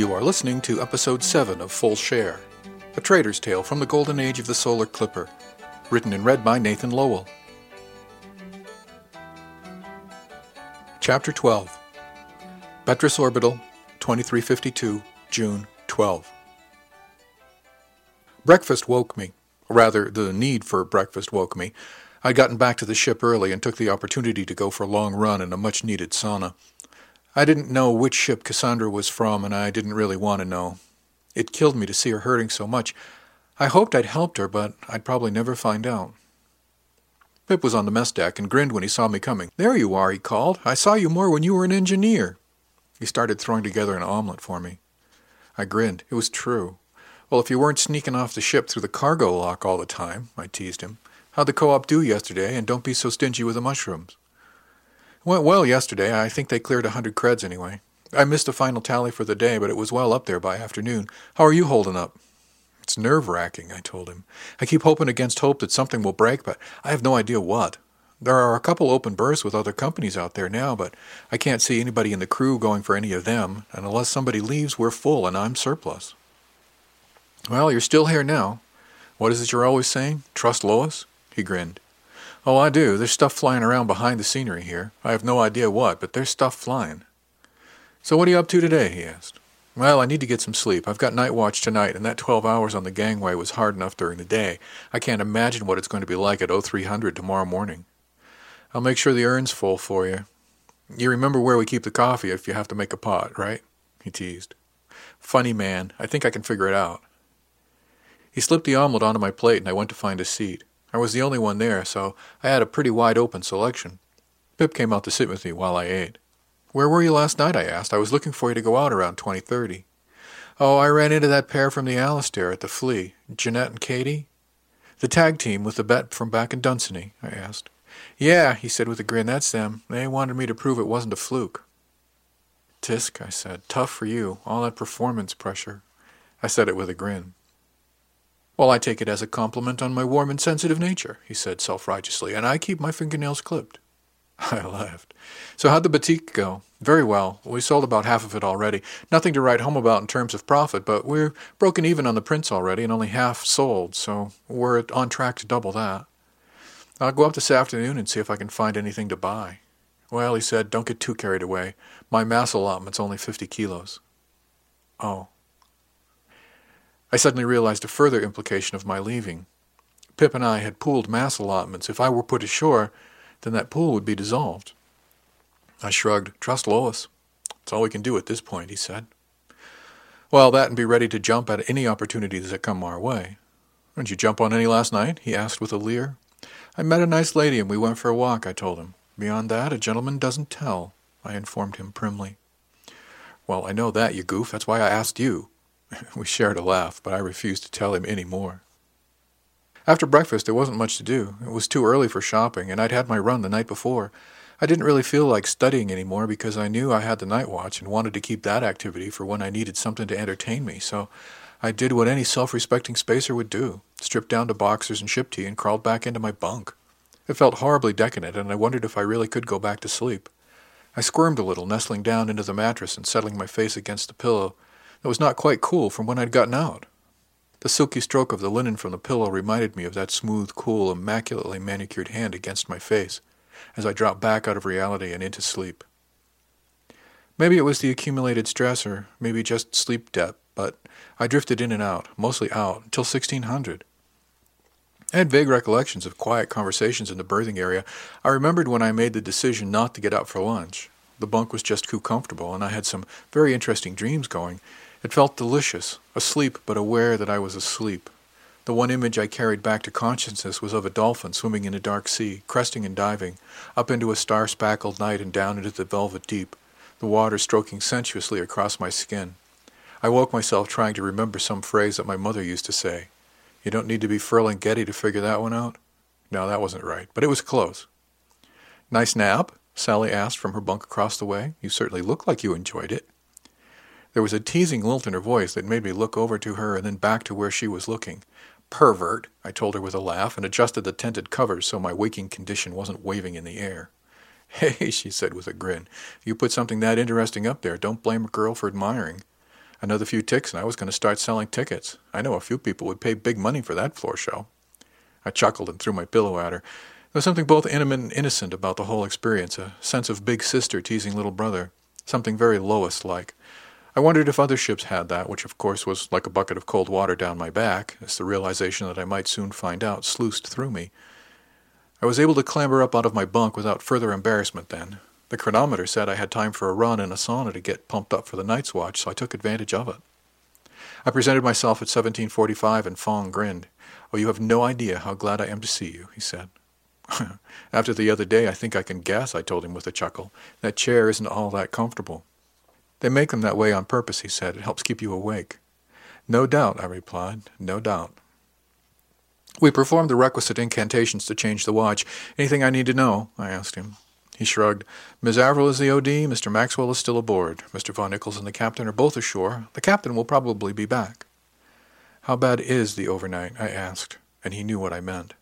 You are listening to episode 7 of Full Share, a trader's tale from the golden age of the solar clipper, written and read by Nathan Lowell. Chapter 12 Betrus Orbital, 2352, June 12. Breakfast woke me. Rather, the need for breakfast woke me. I'd gotten back to the ship early and took the opportunity to go for a long run in a much needed sauna. I didn't know which ship Cassandra was from, and I didn't really want to know. It killed me to see her hurting so much. I hoped I'd helped her, but I'd probably never find out. Pip was on the mess deck and grinned when he saw me coming. There you are, he called. I saw you more when you were an engineer. He started throwing together an omelet for me. I grinned. It was true. Well, if you weren't sneaking off the ship through the cargo lock all the time, I teased him. How'd the co-op do yesterday, and don't be so stingy with the mushrooms. Went well yesterday. I think they cleared a hundred creds anyway. I missed a final tally for the day, but it was well up there by afternoon. How are you holding up? It's nerve-wracking, I told him. I keep hoping against hope that something will break, but I have no idea what. There are a couple open berths with other companies out there now, but I can't see anybody in the crew going for any of them, and unless somebody leaves, we're full and I'm surplus. Well, you're still here now. What is it you're always saying? Trust Lois? He grinned. Oh, I do. There's stuff flying around behind the scenery here. I have no idea what, but there's stuff flying. So what are you up to today? he asked. Well, I need to get some sleep. I've got night watch tonight, and that 12 hours on the gangway was hard enough during the day. I can't imagine what it's going to be like at 0300 tomorrow morning. I'll make sure the urn's full for you. You remember where we keep the coffee if you have to make a pot, right? He teased. Funny man. I think I can figure it out. He slipped the omelet onto my plate, and I went to find a seat. I was the only one there, so I had a pretty wide open selection. Pip came out to sit with me while I ate. Where were you last night? I asked. I was looking for you to go out around 2030. Oh, I ran into that pair from the Alastair at the Flea, Jeanette and Katie. The tag team with the bet from back in Dunsany, I asked. Yeah, he said with a grin, that's them. They wanted me to prove it wasn't a fluke. Tisk, I said, tough for you, all that performance pressure. I said it with a grin. Well, I take it as a compliment on my warm and sensitive nature, he said self-righteously, and I keep my fingernails clipped. I laughed. So how'd the boutique go? Very well. We sold about half of it already. Nothing to write home about in terms of profit, but we're broken even on the prints already and only half sold, so we're on track to double that. I'll go up this afternoon and see if I can find anything to buy. Well, he said, don't get too carried away. My mass allotment's only 50 kilos. Oh. I suddenly realized a further implication of my leaving. Pip and I had pooled mass allotments. If I were put ashore, then that pool would be dissolved. I shrugged. Trust Lois. It's all we can do at this point, he said. Well, that and be ready to jump at any opportunities that come our way. Didn't you jump on any last night? he asked with a leer. I met a nice lady and we went for a walk, I told him. Beyond that, a gentleman doesn't tell, I informed him primly. Well, I know that, you goof. That's why I asked you. we shared a laugh, but I refused to tell him any more. After breakfast, there wasn't much to do. It was too early for shopping, and I'd had my run the night before. I didn't really feel like studying anymore because I knew I had the night watch and wanted to keep that activity for when I needed something to entertain me, so I did what any self-respecting spacer would do, stripped down to boxers and ship tee and crawled back into my bunk. It felt horribly decadent, and I wondered if I really could go back to sleep. I squirmed a little, nestling down into the mattress and settling my face against the pillow, it was not quite cool from when I'd gotten out. The silky stroke of the linen from the pillow reminded me of that smooth, cool, immaculately manicured hand against my face. as I dropped back out of reality and into sleep. Maybe it was the accumulated stress or maybe just sleep debt, but I drifted in and out, mostly out, until 1600. I had vague recollections of quiet conversations in the berthing area. I remembered when I made the decision not to get up for lunch. The bunk was just too comfortable, and I had some very interesting dreams going. It felt delicious, asleep but aware that I was asleep. The one image I carried back to consciousness was of a dolphin swimming in a dark sea, cresting and diving, up into a star-spackled night and down into the velvet deep, the water stroking sensuously across my skin. I woke myself trying to remember some phrase that my mother used to say. You don't need to be Ferlinghetti to figure that one out? No, that wasn't right, but it was close. Nice nap? Sally asked from her bunk across the way. You certainly look like you enjoyed it. There was a teasing lilt in her voice that made me look over to her and then back to where she was looking. Pervert, I told her with a laugh, and adjusted the tented covers so my waking condition wasn't waving in the air. Hey, she said with a grin, you put something that interesting up there, don't blame a girl for admiring. Another few ticks and I was going to start selling tickets. I know a few people would pay big money for that floor show. I chuckled and threw my pillow at her. There was something both intimate and innocent about the whole experience, a sense of big sister teasing little brother, something very Lois-like. I wondered if other ships had that, which of course was like a bucket of cold water down my back, as the realization that I might soon find out sluiced through me. I was able to clamber up out of my bunk without further embarrassment then. The chronometer said I had time for a run and a sauna to get pumped up for the night's watch, so I took advantage of it. I presented myself at 1745 and Fong grinned. Oh, you have no idea how glad I am to see you, he said. After the other day, I think I can guess, I told him with a chuckle. That chair isn't all that comfortable. They make them that way on purpose, he said. It helps keep you awake. No doubt, I replied. No doubt. We performed the requisite incantations to change the watch. Anything I need to know? I asked him. He shrugged. Miss Averill is the OD. Mr. Maxwell is still aboard. Mr. Von Ickes and the captain are both ashore. The captain will probably be back. How bad is the overnight? I asked, and he knew what I meant.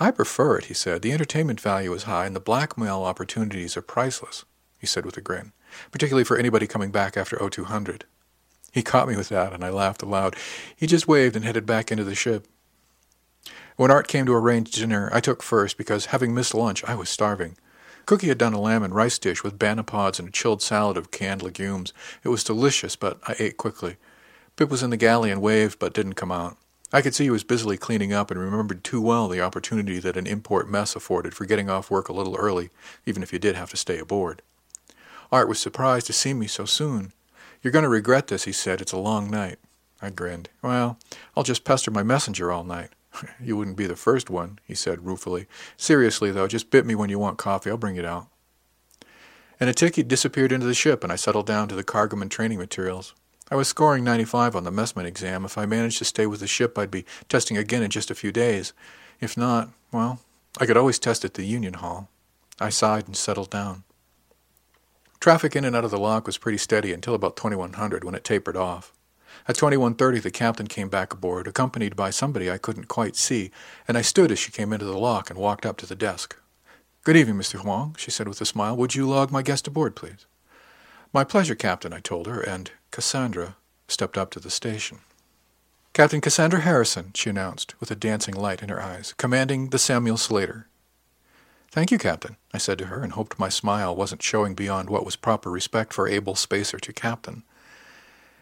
I prefer it, he said. The entertainment value is high, and the blackmail opportunities are priceless, he said with a grin particularly for anybody coming back after 0200. He caught me with that, and I laughed aloud. He just waved and headed back into the ship. When Art came to arrange dinner, I took first because, having missed lunch, I was starving. Cookie had done a lamb and rice dish with bannopods and a chilled salad of canned legumes. It was delicious, but I ate quickly. Pip was in the galley and waved, but didn't come out. I could see he was busily cleaning up and remembered too well the opportunity that an import mess afforded for getting off work a little early, even if you did have to stay aboard. Art was surprised to see me so soon. You're going to regret this, he said. It's a long night. I grinned. Well, I'll just pester my messenger all night. you wouldn't be the first one, he said ruefully. Seriously, though, just bit me when you want coffee. I'll bring it out. And a ticket disappeared into the ship, and I settled down to the cargoman training materials. I was scoring 95 on the messman exam. If I managed to stay with the ship, I'd be testing again in just a few days. If not, well, I could always test at the Union Hall. I sighed and settled down. Traffic in and out of the lock was pretty steady until about 2100 when it tapered off. At 2130 the captain came back aboard, accompanied by somebody I couldn't quite see, and I stood as she came into the lock and walked up to the desk. Good evening, Mr. Wang, she said with a smile. Would you log my guest aboard, please? My pleasure, Captain, I told her, and Cassandra stepped up to the station. Captain Cassandra Harrison, she announced, with a dancing light in her eyes, commanding the Samuel Slater. Thank you, Captain, I said to her, and hoped my smile wasn't showing beyond what was proper respect for able spacer to Captain.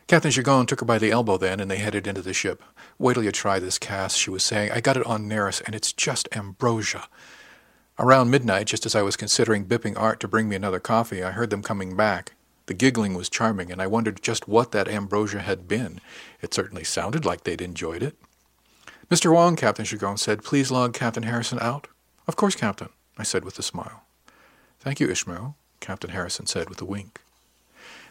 Captain Giggone took her by the elbow then, and they headed into the ship. Wait till you try this, Cass, she was saying. I got it on Neris, and it's just ambrosia. Around midnight, just as I was considering bipping Art to bring me another coffee, I heard them coming back. The giggling was charming, and I wondered just what that ambrosia had been. It certainly sounded like they'd enjoyed it. Mr. Wang, Captain Giggone said, please log Captain Harrison out. Of course, Captain. I said with a smile. Thank you, Ishmael, Captain Harrison said with a wink.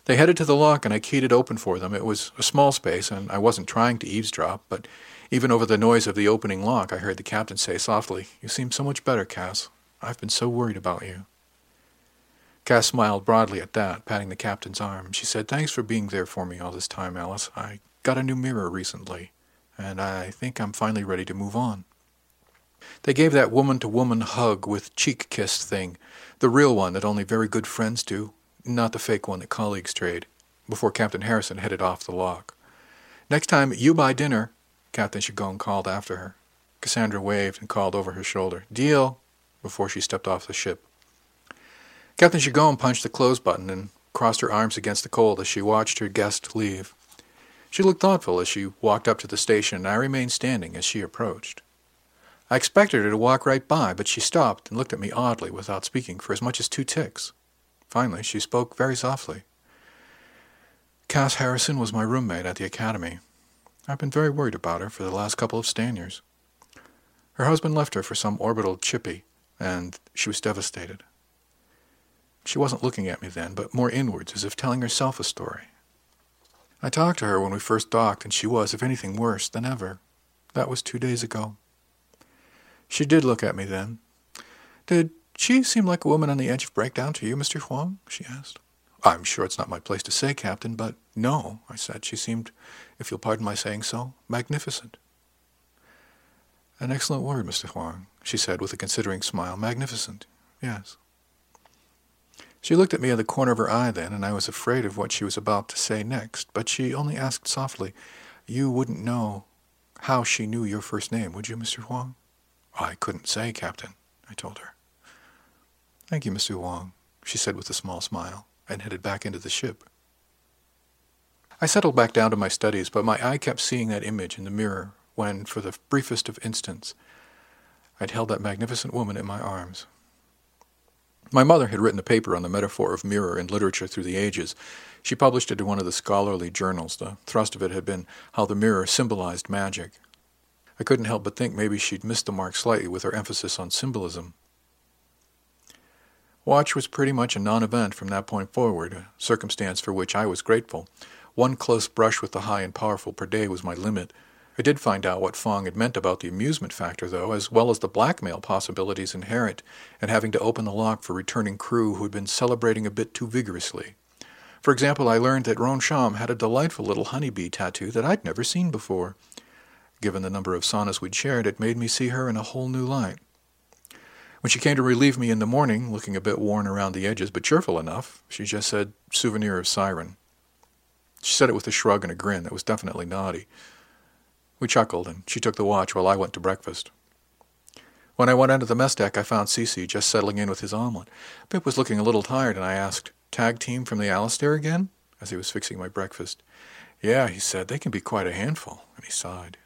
They headed to the lock, and I keyed it open for them. It was a small space, and I wasn't trying to eavesdrop, but even over the noise of the opening lock, I heard the captain say softly, You seem so much better, Cass. I've been so worried about you. Cass smiled broadly at that, patting the captain's arm. She said, Thanks for being there for me all this time, Alice. I got a new mirror recently, and I think I'm finally ready to move on. They gave that woman-to-woman hug with cheek-kiss thing, the real one that only very good friends do, not the fake one that colleagues trade, before Captain Harrison headed off the lock. Next time you buy dinner, Captain Giggone called after her. Cassandra waved and called over her shoulder. Deal. before she stepped off the ship. Captain Giggone punched the close button and crossed her arms against the cold as she watched her guest leave. She looked thoughtful as she walked up to the station, and I remained standing as she approached. I expected her to walk right by, but she stopped and looked at me oddly without speaking for as much as two ticks. Finally, she spoke very softly. Cass Harrison was my roommate at the academy. I've been very worried about her for the last couple of Stanyers. Her husband left her for some orbital chippy, and she was devastated. She wasn't looking at me then, but more inwards, as if telling herself a story. I talked to her when we first docked, and she was, if anything, worse than ever. That was two days ago. She did look at me then. Did she seem like a woman on the edge of breakdown to you, Mr. Wang? she asked. I'm sure it's not my place to say, Captain, but no, I said. She seemed, if you'll pardon my saying so, magnificent. An excellent word, Mr. Wang, she said with a considering smile. Magnificent, yes. She looked at me at the corner of her eye then, and I was afraid of what she was about to say next, but she only asked softly, You wouldn't know how she knew your first name, would you, Mr. Wang? I couldn't say, Captain, I told her. Thank you, Mr. Wang, she said with a small smile, and headed back into the ship. I settled back down to my studies, but my eye kept seeing that image in the mirror when, for the briefest of instants, I'd held that magnificent woman in my arms. My mother had written a paper on the metaphor of mirror in literature through the ages. She published it in one of the scholarly journals. The thrust of it had been how the mirror symbolized magic. I couldn't help but think maybe she'd missed the mark slightly with her emphasis on symbolism. Watch was pretty much a non-event from that point forward, a circumstance for which I was grateful. One close brush with the high and powerful per day was my limit. I did find out what Fong had meant about the amusement factor, though, as well as the blackmail possibilities inherent in having to open the lock for returning crew who had been celebrating a bit too vigorously. For example, I learned that Roan Shaw had a delightful little honeybee tattoo that I'd never seen before. Given the number of saunas we'd shared, it made me see her in a whole new light. When she came to relieve me in the morning, looking a bit worn around the edges, but cheerful enough, she just said, Souvenir of Siren. She said it with a shrug and a grin that was definitely naughty. We chuckled, and she took the watch while I went to breakfast. When I went onto the mess deck, I found Cece just settling in with his omelet. Pip was looking a little tired, and I asked, Tag team from the Alastair again? as he was fixing my breakfast. Yeah, he said, they can be quite a handful, and he sighed.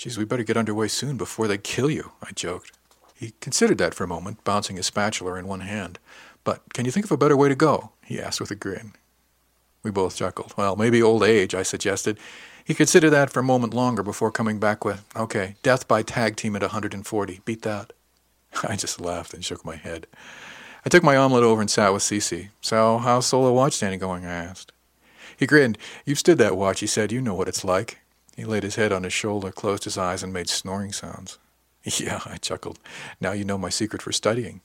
Geez, we better get underway soon before they kill you, I joked. He considered that for a moment, bouncing his spatula in one hand. But can you think of a better way to go? he asked with a grin. We both chuckled. Well, maybe old age, I suggested. He considered that for a moment longer before coming back with, okay, death by tag team at 140. Beat that. I just laughed and shook my head. I took my omelet over and sat with Cece. So, how's solo watch standing going? I asked. He grinned. You've stood that watch, he said. You know what it's like. He laid his head on his shoulder, closed his eyes, and made snoring sounds. Yeah, I chuckled. Now you know my secret for studying.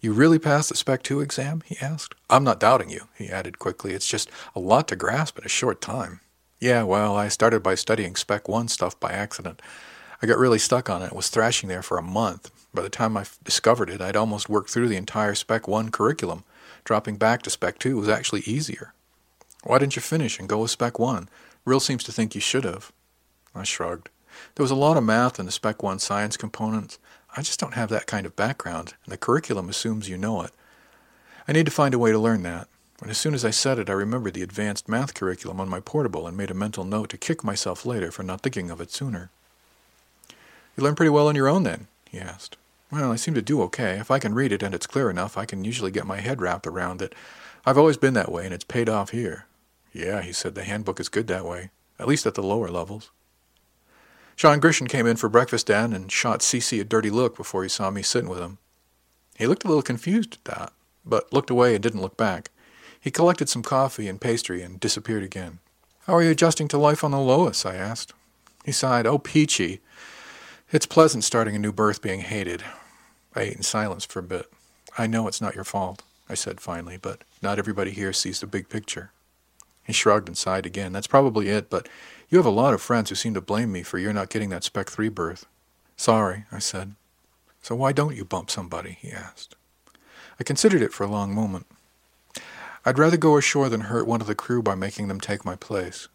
You really passed the Spec 2 exam? he asked. I'm not doubting you, he added quickly. It's just a lot to grasp in a short time. Yeah, well, I started by studying Spec 1 stuff by accident. I got really stuck on it, was thrashing there for a month. By the time I discovered it, I'd almost worked through the entire Spec 1 curriculum. Dropping back to Spec 2 was actually easier. Why didn't you finish and go with Spec 1? Rill seems to think you should have. I shrugged. There was a lot of math in the Spec 1 science components. I just don't have that kind of background, and the curriculum assumes you know it. I need to find a way to learn that. And as soon as I said it, I remembered the advanced math curriculum on my portable and made a mental note to kick myself later for not thinking of it sooner. You learn pretty well on your own, then? he asked. Well, I seem to do okay. If I can read it and it's clear enough, I can usually get my head wrapped around it. I've always been that way, and it's paid off here. Yeah, he said, the handbook is good that way, at least at the lower levels. Sean Grishin came in for breakfast then and shot Cece a dirty look before he saw me sitting with him. He looked a little confused at that, but looked away and didn't look back. He collected some coffee and pastry and disappeared again. How are you adjusting to life on the Lois? I asked. He sighed. Oh, peachy. It's pleasant starting a new birth being hated. I ate in silence for a bit. I know it's not your fault, I said finally, but not everybody here sees the big picture. He shrugged and sighed again. That's probably it, but you have a lot of friends who seem to blame me for your not getting that Spec 3 berth. Sorry, I said. So why don't you bump somebody? he asked. I considered it for a long moment. I'd rather go ashore than hurt one of the crew by making them take my place.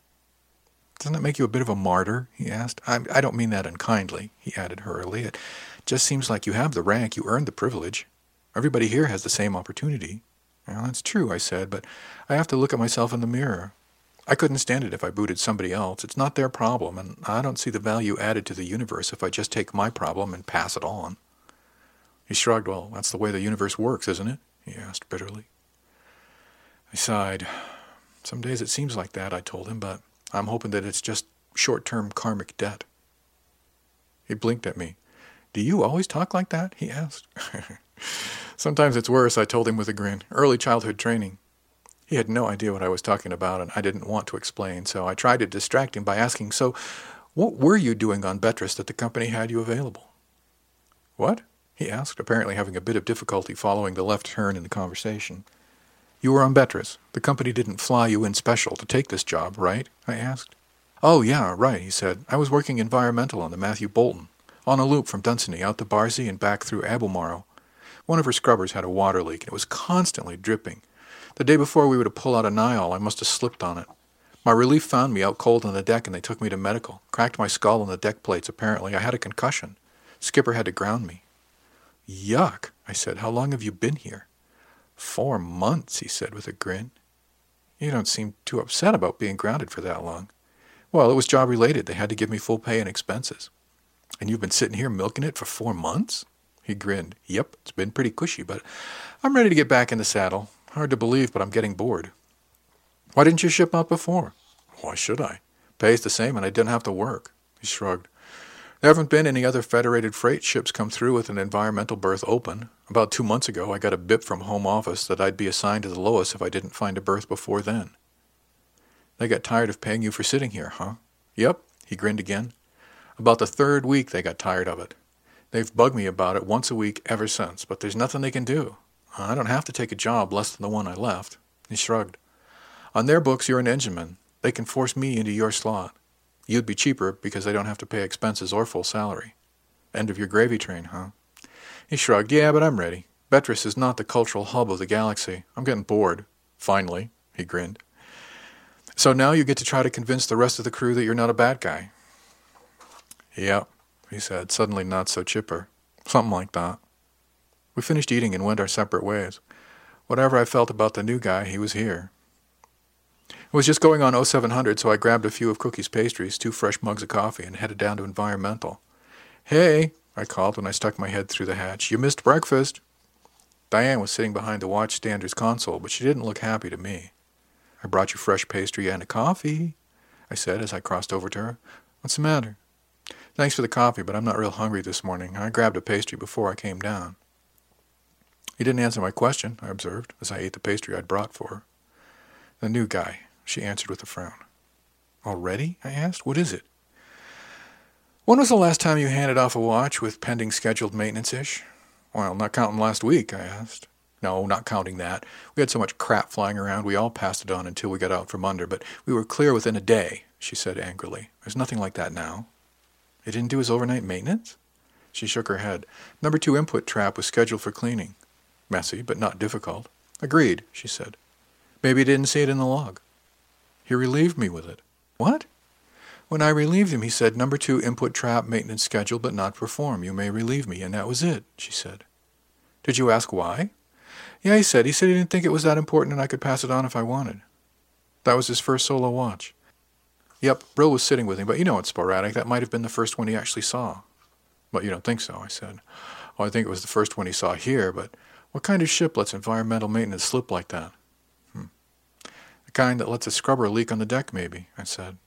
Doesn't that make you a bit of a martyr? he asked. I, I don't mean that unkindly, he added hurriedly. It Just seems like you have the rank, you earned the privilege. Everybody here has the same opportunity. Well, that's true, I said, but I have to look at myself in the mirror. I couldn't stand it if I booted somebody else. It's not their problem, and I don't see the value added to the universe if I just take my problem and pass it on. He shrugged. Well, that's the way the universe works, isn't it? he asked bitterly. I sighed. Some days it seems like that, I told him, but I'm hoping that it's just short-term karmic debt. He blinked at me. Do you always talk like that? he asked. Sometimes it's worse, I told him with a grin. Early childhood training. He had no idea what I was talking about, and I didn't want to explain, so I tried to distract him by asking, So, what were you doing on Betris that the company had you available? What? he asked, apparently having a bit of difficulty following the left turn in the conversation. You were on Betris. The company didn't fly you in special to take this job, right? I asked. Oh, yeah, right, he said. I was working environmental on the Matthew Boulton, on a loop from Dunsany out to Bardsey and back through Albemarle. One of her scrubbers had a water leak, and it was constantly dripping. The day before we were to pull out a Niall, I must have slipped on it. My relief found me out cold on the deck, and they took me to medical. Cracked my skull on the deck plates, apparently. I had a concussion. Skipper had to ground me. Yuck, I said. How long have you been here? Four months, he said with a grin. You don't seem too upset about being grounded for that long. Well, it was job related. They had to give me full pay and expenses. And you've been sitting here milking it for four months? He grinned. Yep, it's been pretty cushy, but I'm ready to get back in the saddle. Hard to believe, but I'm getting bored. Why didn't you ship out before? Why should I? Pays the same and I didn't have to work. He shrugged. There haven't been any other Federated freight ships come through with an environmental berth open. About two months ago, I got a bip from Home Office that I'd be assigned to the Lois if I didn't find a berth before then. They got tired of paying you for sitting here, huh? Yep, he grinned again. About the third week, they got tired of it. They've bugged me about it once a week ever since, but there's nothing they can do. I don't have to take a job less than the one I left. He shrugged. On their books, you're an engineman. They can force me into your slot. You'd be cheaper because they don't have to pay expenses or full salary. End of your gravy train, huh? He shrugged. Yeah, but I'm ready. Betris is not the cultural hub of the galaxy. I'm getting bored. Finally, he grinned. So now you get to try to convince the rest of the crew that you're not a bad guy. Yep he said, suddenly not so chipper. Something like that. We finished eating and went our separate ways. Whatever I felt about the new guy, he was here. It was just going on 0700, so I grabbed a few of Cookie's pastries, two fresh mugs of coffee, and headed down to Environmental. Hey, I called when I stuck my head through the hatch. You missed breakfast. Diane was sitting behind the watch stander's console, but she didn't look happy to me. I brought you fresh pastry and a coffee, I said as I crossed over to her. What's the matter? Thanks for the coffee, but I'm not real hungry this morning. I grabbed a pastry before I came down. He didn't answer my question, I observed, as I ate the pastry I'd brought for her. The new guy, she answered with a frown. Already? I asked. What is it? When was the last time you handed off a watch with pending scheduled maintenance-ish? Well, not counting last week, I asked. No, not counting that. We had so much crap flying around, we all passed it on until we got out from under, but we were clear within a day, she said angrily. There's nothing like that now. It didn't do his overnight maintenance? She shook her head. Number two input trap was scheduled for cleaning. Messy, but not difficult. Agreed, she said. Maybe he didn't see it in the log. He relieved me with it. What? When I relieved him, he said, Number two input trap maintenance scheduled but not perform. You may relieve me. And that was it, she said. Did you ask why? Yeah, he said. He said he didn't think it was that important and I could pass it on if I wanted. That was his first solo watch. Yep, Brill was sitting with him, but you know it's sporadic. That might have been the first one he actually saw. But you don't think so, I said. Well, I think it was the first one he saw here, but what kind of ship lets environmental maintenance slip like that? Hmm. The kind that lets a scrubber leak on the deck, maybe, I said.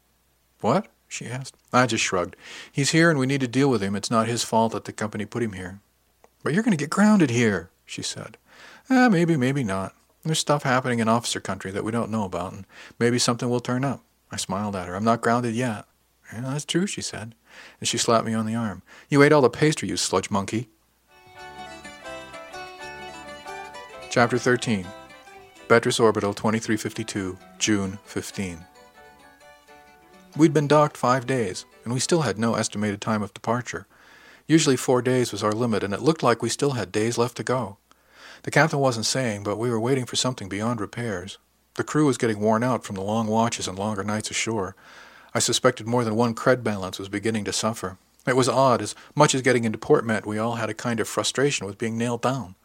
What? she asked. I just shrugged. He's here and we need to deal with him. It's not his fault that the company put him here. But you're going to get grounded here, she said. Eh, maybe, maybe not. There's stuff happening in officer country that we don't know about, and maybe something will turn up. I smiled at her. I'm not grounded yet. Yeah, that's true, she said. And she slapped me on the arm. You ate all the pastry, you sludge monkey. Chapter 13 Betris Orbital 2352, June 15. We'd been docked five days, and we still had no estimated time of departure. Usually four days was our limit, and it looked like we still had days left to go. The captain wasn't saying, but we were waiting for something beyond repairs. The crew was getting worn out from the long watches and longer nights ashore. I suspected more than one cred balance was beginning to suffer. It was odd. As much as getting into port meant, we all had a kind of frustration with being nailed down.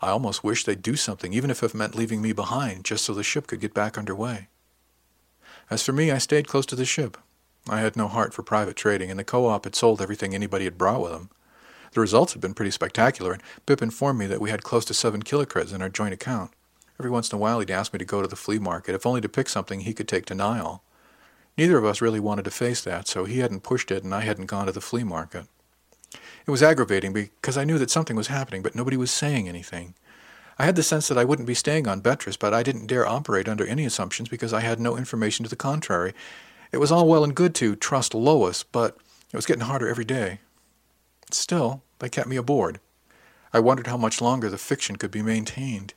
I almost wished they'd do something, even if it meant leaving me behind, just so the ship could get back under way. As for me, I stayed close to the ship. I had no heart for private trading, and the co-op had sold everything anybody had brought with them. The results had been pretty spectacular, and Pip informed me that we had close to seven kilocreds in our joint account. Every once in a while he'd ask me to go to the flea market, if only to pick something he could take to Niall. Neither of us really wanted to face that, so he hadn't pushed it and I hadn't gone to the flea market. It was aggravating because I knew that something was happening, but nobody was saying anything. I had the sense that I wouldn't be staying on Betris, but I didn't dare operate under any assumptions because I had no information to the contrary. It was all well and good to trust Lois, but it was getting harder every day. Still, they kept me aboard. I wondered how much longer the fiction could be maintained.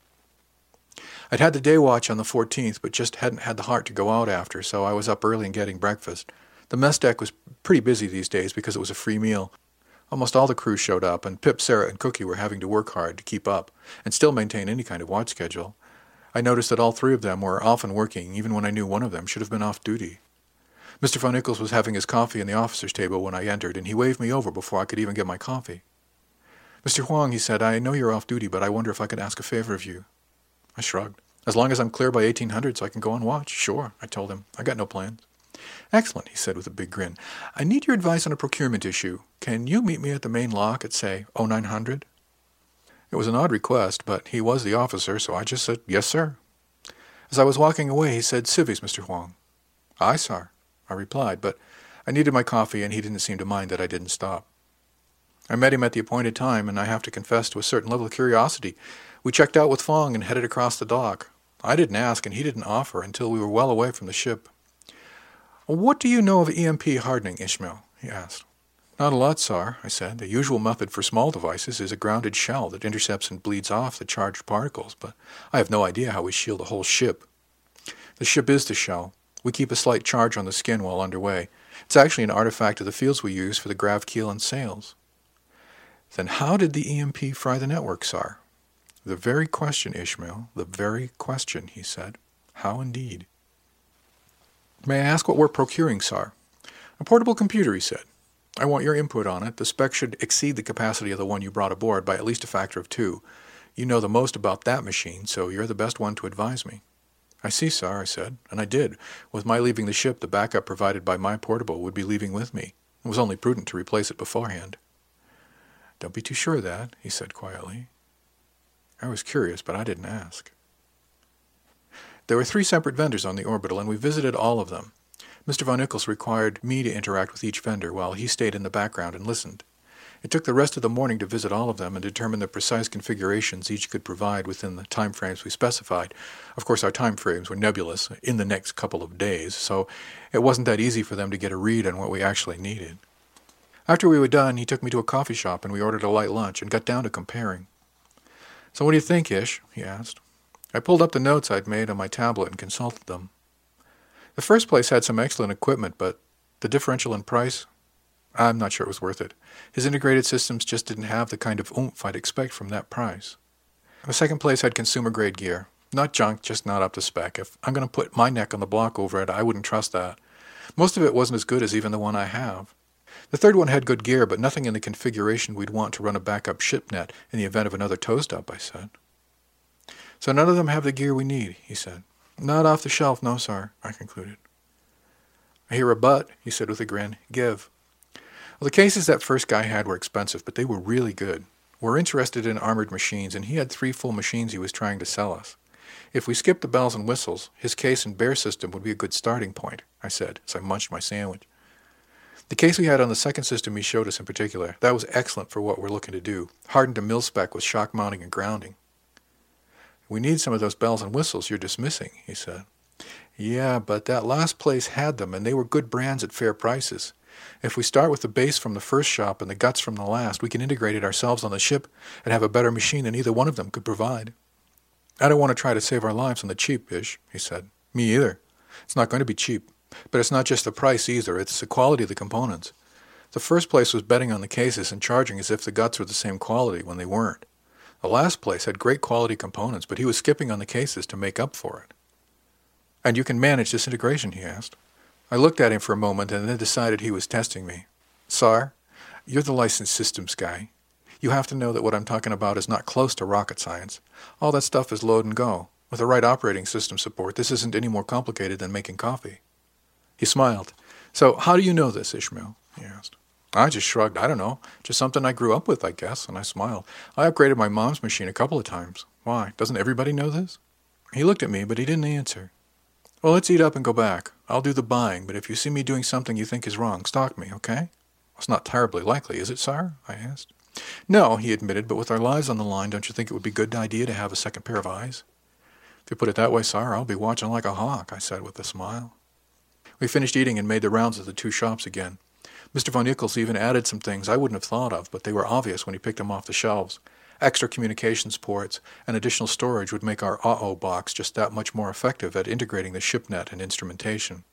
I'd had the day watch on the 14th, but just hadn't had the heart to go out after, so I was up early and getting breakfast. The mess deck was pretty busy these days because it was a free meal. Almost all the crew showed up, and Pip, Sarah, and Cookie were having to work hard to keep up and still maintain any kind of watch schedule. I noticed that all three of them were often working, even when I knew one of them should have been off duty. Mr. Von Ickes was having his coffee in the officer's table when I entered, and he waved me over before I could even get my coffee. Mr. Wang, he said, I know you're off duty, but I wonder if I could ask a favor of you. I shrugged. As long as I'm clear by 1800 so I can go on watch. Sure, I told him. I got no plans. Excellent, he said with a big grin. I need your advice on a procurement issue. Can you meet me at the main lock at, say, 0900? It was an odd request, but he was the officer, so I just said, Yes, sir. As I was walking away, he said, Civvies, Mr. Wang. Aye, sir, I replied, but I needed my coffee, and he didn't seem to mind that I didn't stop. I met him at the appointed time, and I have to confess to a certain level of curiosity. We checked out with Fong and headed across the dock. I didn't ask, and he didn't offer until we were well away from the ship. What do you know of EMP hardening, Ishmael? he asked. Not a lot, sir, I said. The usual method for small devices is a grounded shell that intercepts and bleeds off the charged particles, but I have no idea how we shield a whole ship. The ship is the shell. We keep a slight charge on the skin while underway. It's actually an artifact of the fields we use for the grav keel and sails. Then how did the EMP fry the network, sir? The very question, Ishmael, the very question, he said. How indeed? May I ask what we're procuring, sir? A portable computer, he said. I want your input on it. The spec should exceed the capacity of the one you brought aboard by at least a factor of two. You know the most about that machine, so you're the best one to advise me. I see, sir, I said, and I did. With my leaving the ship, the backup provided by my portable would be leaving with me. It was only prudent to replace it beforehand. Don't be too sure of that, he said quietly. I was curious, but I didn't ask. There were three separate vendors on the orbital, and we visited all of them. Mr. Von Ickes required me to interact with each vendor while he stayed in the background and listened. It took the rest of the morning to visit all of them and determine the precise configurations each could provide within the time frames we specified. Of course, our time frames were nebulous in the next couple of days, so it wasn't that easy for them to get a read on what we actually needed. After we were done, he took me to a coffee shop and we ordered a light lunch and got down to comparing. So what do you think, Ish? he asked. I pulled up the notes I'd made on my tablet and consulted them. The first place had some excellent equipment, but the differential in price, I'm not sure it was worth it. His integrated systems just didn't have the kind of oomph I'd expect from that price. The second place had consumer grade gear. Not junk, just not up to spec. If I'm going to put my neck on the block over it, I wouldn't trust that. Most of it wasn't as good as even the one I have. The third one had good gear, but nothing in the configuration we'd want to run a backup shipnet in the event of another toast up, I said. So none of them have the gear we need, he said. Not off the shelf, no, sir, I concluded. I hear a but, he said with a grin. Give. Well, the cases that first guy had were expensive, but they were really good. We're interested in armored machines, and he had three full machines he was trying to sell us. If we skipped the bells and whistles, his case and bear system would be a good starting point, I said as I munched my sandwich. The case we had on the second system he showed us in particular, that was excellent for what we're looking to do, hardened to mil spec with shock mounting and grounding. We need some of those bells and whistles you're dismissing, he said. Yeah, but that last place had them, and they were good brands at fair prices. If we start with the base from the first shop and the guts from the last, we can integrate it ourselves on the ship and have a better machine than either one of them could provide. I don't want to try to save our lives on the cheap, Ish, he said. Me either. It's not going to be cheap. But it's not just the price either, it's the quality of the components. The first place was betting on the cases and charging as if the guts were the same quality when they weren't. The last place had great quality components, but he was skipping on the cases to make up for it. And you can manage this integration, he asked. I looked at him for a moment and then decided he was testing me. Sar, You're the licensed systems guy. You have to know that what I'm talking about is not close to rocket science. All that stuff is load and go. With the right operating system support, this isn't any more complicated than making coffee. He smiled. So, how do you know this, Ishmael? he asked. I just shrugged. I don't know. Just something I grew up with, I guess, and I smiled. I upgraded my mom's machine a couple of times. Why? Doesn't everybody know this? He looked at me, but he didn't answer. Well, let's eat up and go back. I'll do the buying, but if you see me doing something you think is wrong, stalk me, okay? It's not terribly likely, is it, sir? I asked. No, he admitted, but with our lives on the line, don't you think it would be a good idea to have a second pair of eyes? If you put it that way, sir, I'll be watching like a hawk, I said with a smile. We finished eating and made the rounds of the two shops again. Mr. von Ickes even added some things I wouldn't have thought of, but they were obvious when he picked them off the shelves. Extra communications ports and additional storage would make our uh-oh box just that much more effective at integrating the shipnet and instrumentation.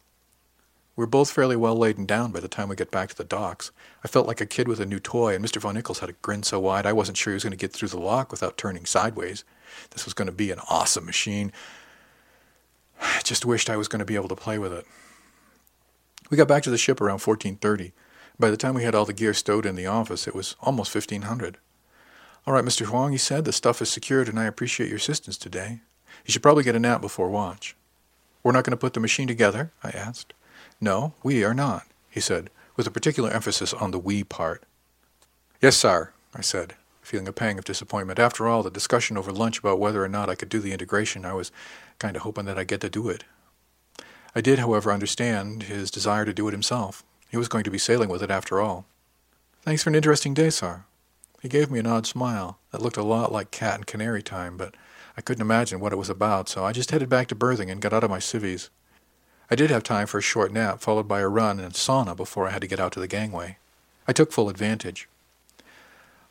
We were both fairly well laden down by the time we get back to the docks. I felt like a kid with a new toy, and Mr. von Ickes had a grin so wide I wasn't sure he was going to get through the lock without turning sideways. This was going to be an awesome machine. I just wished I was going to be able to play with it. We got back to the ship around 1430. By the time we had all the gear stowed in the office, it was almost 1500. All right, Mr. Wang, he said, the stuff is secured and I appreciate your assistance today. You should probably get a nap before watch. We're not going to put the machine together? I asked. No, we are not, he said, with a particular emphasis on the we part. Yes, sir, I said, feeling a pang of disappointment. After all, the discussion over lunch about whether or not I could do the integration, I was kind of hoping that I'd get to do it. I did, however, understand his desire to do it himself. He was going to be sailing with it after all. Thanks for an interesting day, sir. He gave me an odd smile that looked a lot like cat and canary time, but I couldn't imagine what it was about, so I just headed back to berthing and got out of my civvies. I did have time for a short nap, followed by a run and sauna before I had to get out to the gangway. I took full advantage.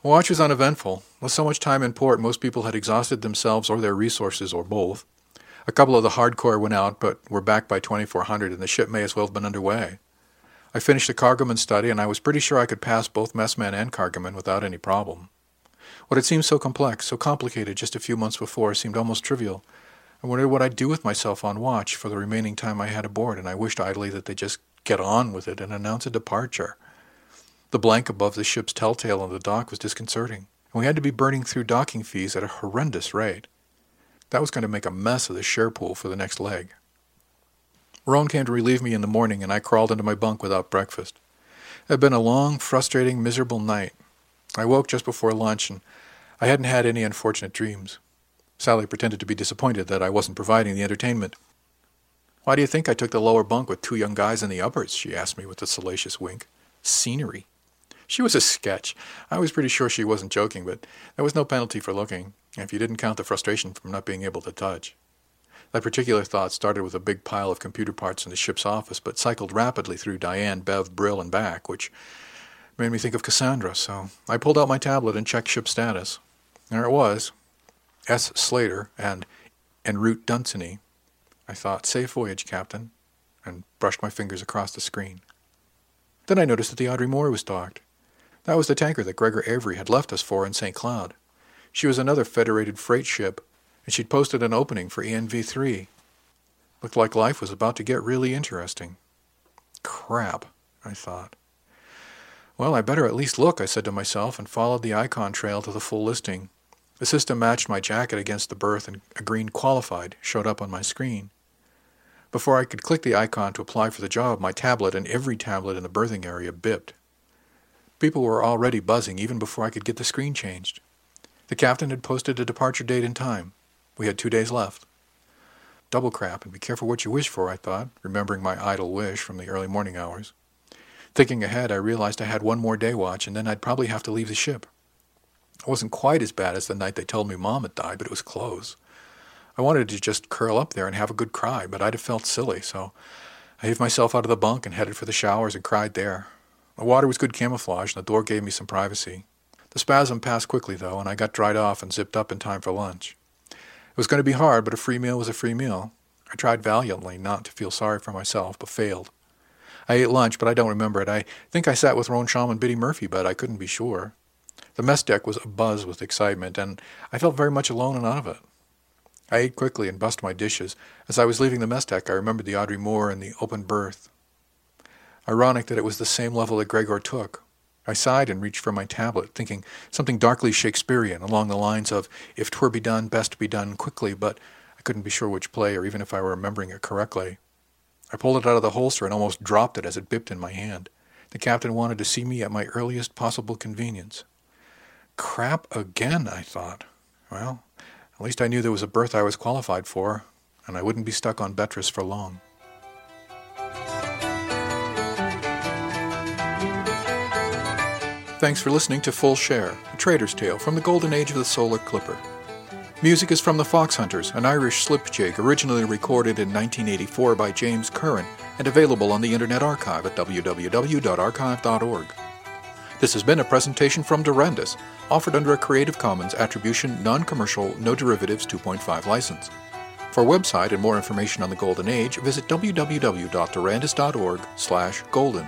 Watch was uneventful. With so much time in port, most people had exhausted themselves or their resources, or both. A couple of the hardcore went out, but were back by 2400, and the ship may as well have been underway. I finished the cargoman study, and I was pretty sure I could pass both messman and cargoman without any problem. What had seemed so complex, so complicated just a few months before, seemed almost trivial, I wondered what I'd do with myself on watch for the remaining time I had aboard, and I wished idly that they'd just get on with it and announce a departure. The blank above the ship's telltale on the dock was disconcerting, and we had to be burning through docking fees at a horrendous rate. That was going to make a mess of the share pool for the next leg. Roan came to relieve me in the morning, and I crawled into my bunk without breakfast. It had been a long, frustrating, miserable night. I woke just before lunch, and I hadn't had any unfortunate dreams. Sally pretended to be disappointed that I wasn't providing the entertainment. Why do you think I took the lower bunk with two young guys in the uppers? she asked me with a salacious wink. Scenery. She was a sketch. I was pretty sure she wasn't joking, but there was no penalty for looking, if you didn't count the frustration from not being able to touch. That particular thought started with a big pile of computer parts in the ship's office, but cycled rapidly through Diane, Bev, Brill, and back, which made me think of Cassandra, so I pulled out my tablet and checked ship status. There it was, S. Slater and en route Dunsany. I thought, safe voyage, Captain, and brushed my fingers across the screen. Then I noticed that the Audrey Moore was docked. That was the tanker that Gregor Avery had left us for in St. Cloud. She was another Federated freight ship, and she'd posted an opening for ENV3. Looked like life was about to get really interesting. Crap, I thought. Well, I better at least look, I said to myself, and followed the icon trail to the full listing. The system matched my jacket against the berth, and a green qualified showed up on my screen. Before I could click the icon to apply for the job, my tablet and every tablet in the berthing area bipped. People were already buzzing even before I could get the screen changed. The captain had posted a departure date and time. We had two days left. Double crap, and be careful what you wish for, I thought, remembering my idle wish from the early morning hours. Thinking ahead, I realized I had one more day watch, and then I'd probably have to leave the ship. It wasn't quite as bad as the night they told me Mom had died, but it was close. I wanted to just curl up there and have a good cry, but I'd have felt silly, so I heaved myself out of the bunk and headed for the showers and cried there. The water was good camouflage, and the door gave me some privacy. The spasm passed quickly, though, and I got dried off and zipped up in time for lunch. It was going to be hard, but a free meal was a free meal. I tried valiantly not to feel sorry for myself, but failed. I ate lunch, but I don't remember it. I think I sat with Roan Shaw and Biddy Murphy, but I couldn't be sure. The mess deck was abuzz with excitement, and I felt very much alone and out of it. I ate quickly and bussed my dishes. As I was leaving the mess deck, I remembered the Audrey Moore and the open berth. Ironic that it was the same level that Gregor took. I sighed and reached for my tablet, thinking something darkly Shakespearean along the lines of, If twere be done, best be done quickly, but I couldn't be sure which play or even if I were remembering it correctly. I pulled it out of the holster and almost dropped it as it bipped in my hand. The captain wanted to see me at my earliest possible convenience. Crap again, I thought. Well, at least I knew there was a berth I was qualified for, and I wouldn't be stuck on Betris for long. Thanks for listening to Full Share, a trader's tale from the golden age of the solar clipper. Music is from the Fox Hunters, an Irish slipjig originally recorded in 1984 by James Curran and available on the Internet Archive at www.archive.org. This has been a presentation from Durandus, offered under a Creative Commons Attribution Non-Commercial No Derivatives 2.5 license. For website and more information on the Golden Age, visit www.durandus.org/golden.